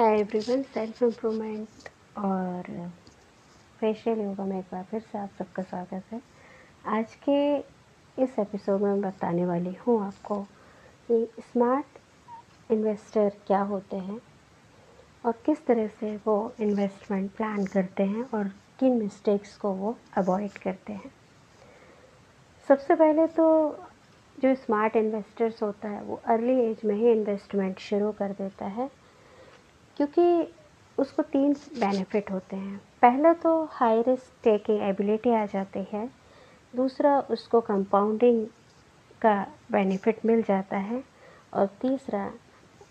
हाय everyone self improvement और facial yoga में एक बार फिर से आप सबका स्वागत है। आज के इस एपिसोड में मैं बताने वाली हूँ आपको कि स्मार्ट इन्वेस्टर क्या होते हैं और किस तरह से वो इन्वेस्टमेंट प्लान करते हैं और किन मिस्टेक्स को वो अवॉइड करते हैं। सबसे पहले तो जो स्मार्ट इन्वेस्टर्स होता है, वो अर्ली एज में ही इन्वेस्टमेंट शुरू कर देता है। क्योंकि उसको तीन बेनिफिट होते हैं। पहला तो हाई रिस्क टेकिंग एबिलिटी आ जाती है। दूसरा उसको कंपाउंडिंग का बेनिफिट मिल जाता है। और तीसरा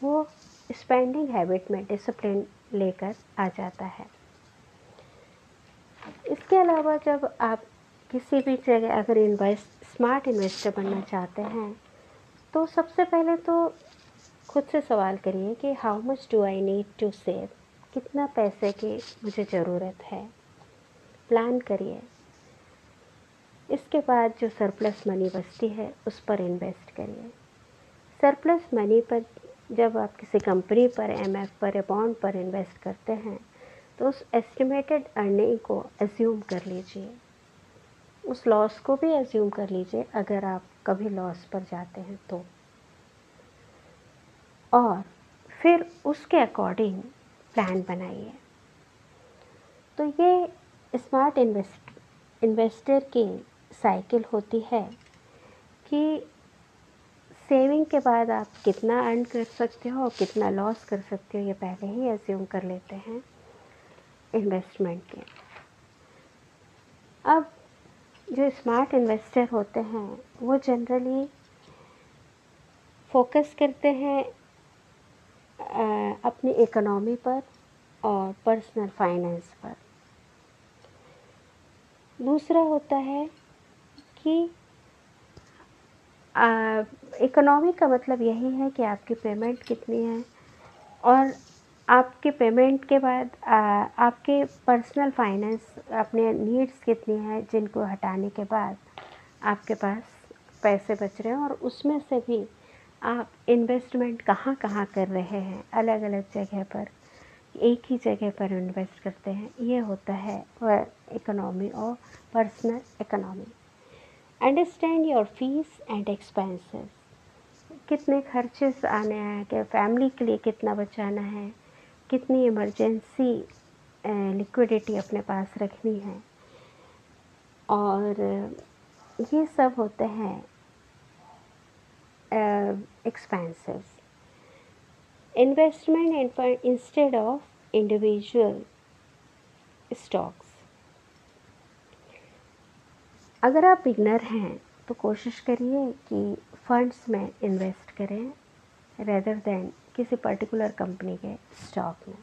वो स्पेंडिंग हैबिट में डिसिप्लिन लेकर आ जाता है। इसके अलावा जब आप किसी भी जगह अगर इन्वेस्ट स्मार्ट इन्वेस्टर बनना चाहते हैं तो सबसे पहले तो खुद से सवाल करिए कि how much do I need to save कितना पैसे की मुझे ज़रूरत है? प्लान करिए। इसके बाद जो सरप्लस मनी बचती है, उस पर इन्वेस्ट करिए। सरप्लस मनी पर जब आप किसी कंपनी पर एमएफ़ पर या बॉन्ड पर इन्वेस्ट करते हैं तो उस एस्टिमेटेड अर्निंग को एज्यूम कर लीजिए। उस लॉस को भी एज्यूम कर लीजिए, अगर आप कभी लॉस पर जाते हैं तो। और फिर उसके अकॉर्डिंग प्लान बनाइए। तो ये स्मार्ट इन्वेस्ट इन्वेस्टर की साइकिल होती है कि सेविंग के बाद आप कितना अर्न कर सकते हो और कितना लॉस कर सकते हो, ये पहले ही एज्यूम कर लेते हैं इन्वेस्टमेंट के। अब जो स्मार्ट इन्वेस्टर होते हैं, वो जनरली फोकस करते हैं अपनी इकोनॉमी पर और पर्सनल फाइनेंस पर। दूसरा होता है कि इकोनॉमी का मतलब यही है कि आपकी पेमेंट कितनी है और आपके पेमेंट के बाद आ, आपके पर्सनल फाइनेंस अपने नीड्स कितनी है जिनको हटाने के बाद आपके पास पैसे बच रहे हैं और उसमें से भी आप इन्वेस्टमेंट कहाँ कहाँ कर रहे हैं? अलग अलग जगह पर, एक ही जगह पर इन्वेस्ट करते हैं। ये होता है इकोनॉमी और personal economy understand your fees and expenses कितने खर्चेस आने हैं कि फैमिली के लिए कितना बचाना है? कितनी इमरजेंसी लिक्विडिटी अपने पास रखनी है? और ये सब होते हैं expenses. Investment in, instead of individual stocks. अगर आप बिगनर हैं तो कोशिश करिए कि फंड्स में इन्वेस्ट करें रेदर देन किसी पर्टिकुलर कंपनी के स्टॉक में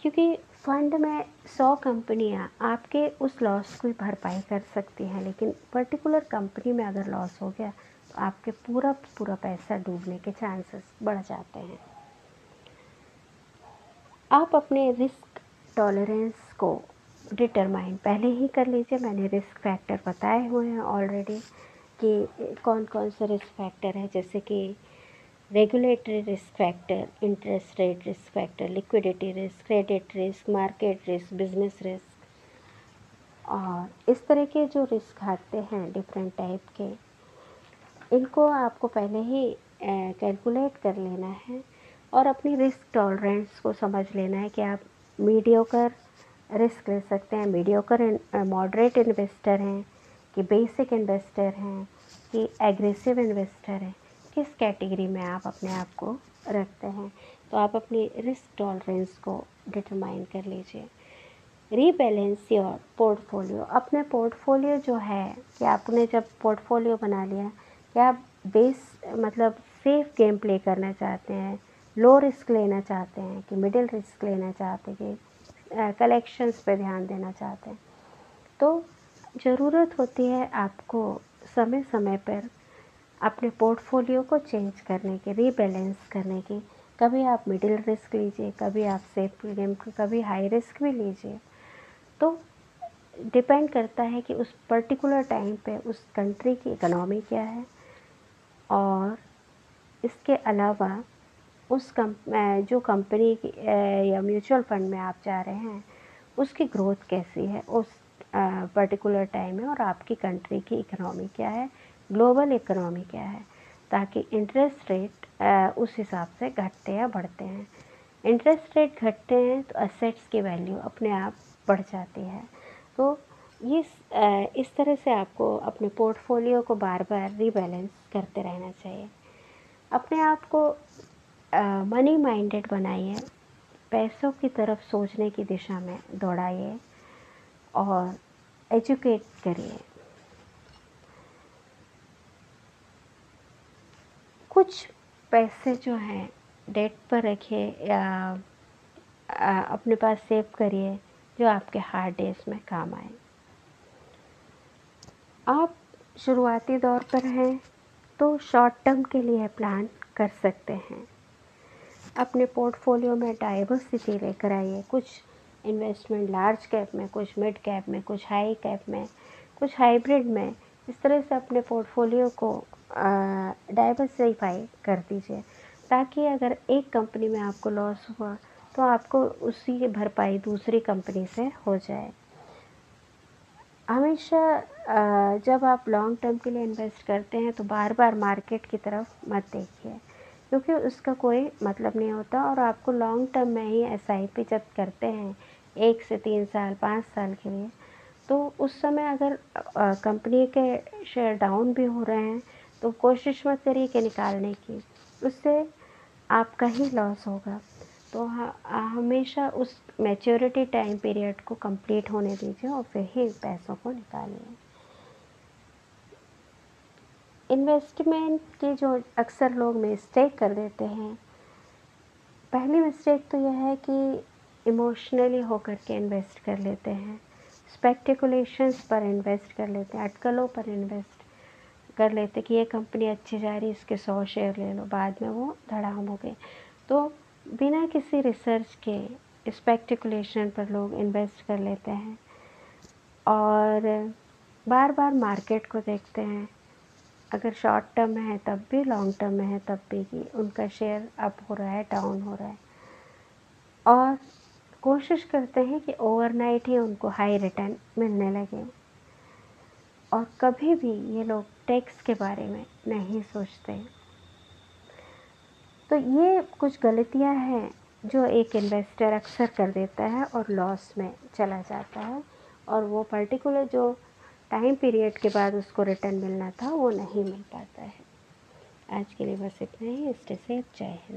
क्योंकि फंड में सौ कंपनियाँ आपके उस लॉस की भरपाई कर सकती हैं लेकिन पर्टिकुलर कंपनी में अगर लॉस हो गया आपके पूरा पूरा पैसा डूबने के चांसेस बढ़ जाते हैं। आप अपने रिस्क टॉलरेंस को डिटरमाइन पहले ही कर लीजिए। मैंने रिस्क फैक्टर बताए हुए हैं ऑलरेडी कि कौन कौन से रिस्क फैक्टर हैं, जैसे कि regulatory risk factor interest rate risk factor liquidity risk credit risk market risk business risk और इस तरह के जो रिस्क आते हैं डिफरेंट टाइप के इनको आपको पहले ही कैलकुलेट कर लेना है और अपनी रिस्क टॉलरेंस को समझ लेना है कि आप मीडियोकर रिस्क ले सकते हैं। मीडियोकर मॉडरेट इन्वेस्टर हैं कि बेसिक इन्वेस्टर हैं कि एग्रेसिव इन्वेस्टर हैं। किस कैटेगरी में आप अपने आप को रखते हैं? तो आप अपनी रिस्क टॉलरेंस को डिटरमाइन कर लीजिए। रीबैलेंस योर पोर्टफोलियो अपने पोर्टफोलियो जो है कि आपने जब पोर्टफोलियो बना लिया या बेस मतलब सेफ़ गेम प्ले करना चाहते हैं लो रिस्क लेना चाहते हैं कि मिडिल रिस्क लेना चाहते हैं कि कलेक्शंस पे ध्यान देना चाहते हैं। तो ज़रूरत होती है आपको समय समय पर अपने पोर्टफोलियो को चेंज करने की रीबैलेंस करने की। कभी आप मिडिल रिस्क लीजिए, कभी आप सेफ़ गेम कभी हाई रिस्क भी लीजिए। तो डिपेंड करता है कि उस पर्टिकुलर टाइम पे उस कंट्री की इकनॉमी क्या है। और इसके अलावा उस कम जो कंपनी या म्यूचुअल फंड में आप जा रहे हैं, उसकी ग्रोथ कैसी है? उस पर्टिकुलर टाइम में और आपकी कंट्री की इकनॉमी क्या है? ग्लोबल इकनॉमी क्या है? ताकि इंटरेस्ट रेट उस हिसाब से घटते या बढ़ते हैं। इंटरेस्ट रेट घटते हैं तो असेट्स की वैल्यू अपने आप बढ़ जाती है। तो ये इस तरह से आपको अपने पोर्टफोलियो को बार बार रीबैलेंस करते रहना चाहिए। अपने आप को मनी माइंडेड बनाइए, पैसों की तरफ़ सोचने की दिशा में दौड़ाइए और एजुकेट करिए। कुछ पैसे जो हैं, डेट पर रखिए या अपने पास सेव करिए, जो आपके हार्ड डेज़ में काम आए। आप शुरुआती दौर पर हैं तो शॉर्ट टर्म के लिए प्लान कर सकते हैं। अपने पोर्टफोलियो में डाइवर्सिटी लेकर आइए। कुछ इन्वेस्टमेंट लार्ज कैप में, कुछ मिड कैप में, कुछ हाई कैप में, कुछ हाइब्रिड में, इस तरह से अपने पोर्टफोलियो को डाइवर्सिफाई कर दीजिए। ताकि अगर एक कंपनी में आपको लॉस हुआ तो आपको उसी की भरपाई दूसरी कंपनी से हो जाए। हमेशा जब आप लॉन्ग टर्म के लिए इन्वेस्ट करते हैं तो बार बार मार्केट की तरफ़ मत देखिए। क्योंकि उसका कोई मतलब नहीं होता और आपको लॉन्ग टर्म में ही एस आई पी जब करते हैं, एक से तीन साल, पाँच साल के लिए तो उस समय अगर कंपनी के शेयर डाउन भी हो रहे हैं तो कोशिश मत करिए कि निकालने की। उससे आपका ही लॉस होगा। तो हाँ हमेशा उस मैच्योरिटी टाइम पीरियड को कंप्लीट होने दीजिए और फिर ही पैसों को निकालिए। इन्वेस्टमेंट के जो अक्सर लोग मिस्टेक कर देते हैं, पहली मिस्टेक तो यह है कि इमोशनली होकर के इन्वेस्ट कर लेते हैं स्पेक्टिकुलेशंस पर इन्वेस्ट कर लेते हैं, अटकलों पर इन्वेस्ट कर लेते कि ये कंपनी अच्छी जा रही है, इसके सौ शेयर ले लो, बाद में वो धड़ाम हो गए। तो बिना किसी रिसर्च के स्पेक्टिकुलेशन पर लोग इन्वेस्ट कर लेते हैं और बार बार मार्केट को देखते हैं। अगर शॉर्ट टर्म है, तब भी लॉन्ग टर्म है, तब भी कि उनका शेयर अप हो रहा है डाउन हो रहा है। और कोशिश करते हैं कि ओवरनाइट ही उनको हाई रिटर्न मिलने लगे। और कभी भी ये लोग टैक्स के बारे में नहीं सोचते। तो ये कुछ गलतियाँ हैं जो एक इन्वेस्टर अक्सर कर देता है और लॉस में चला जाता है। और वो पर्टिकुलर जो टाइम पीरियड के बाद उसको रिटर्न मिलना था, वो नहीं मिल पाता है। आज के लिए बस इतना ही। स्टे सेफ़ जय हिंद।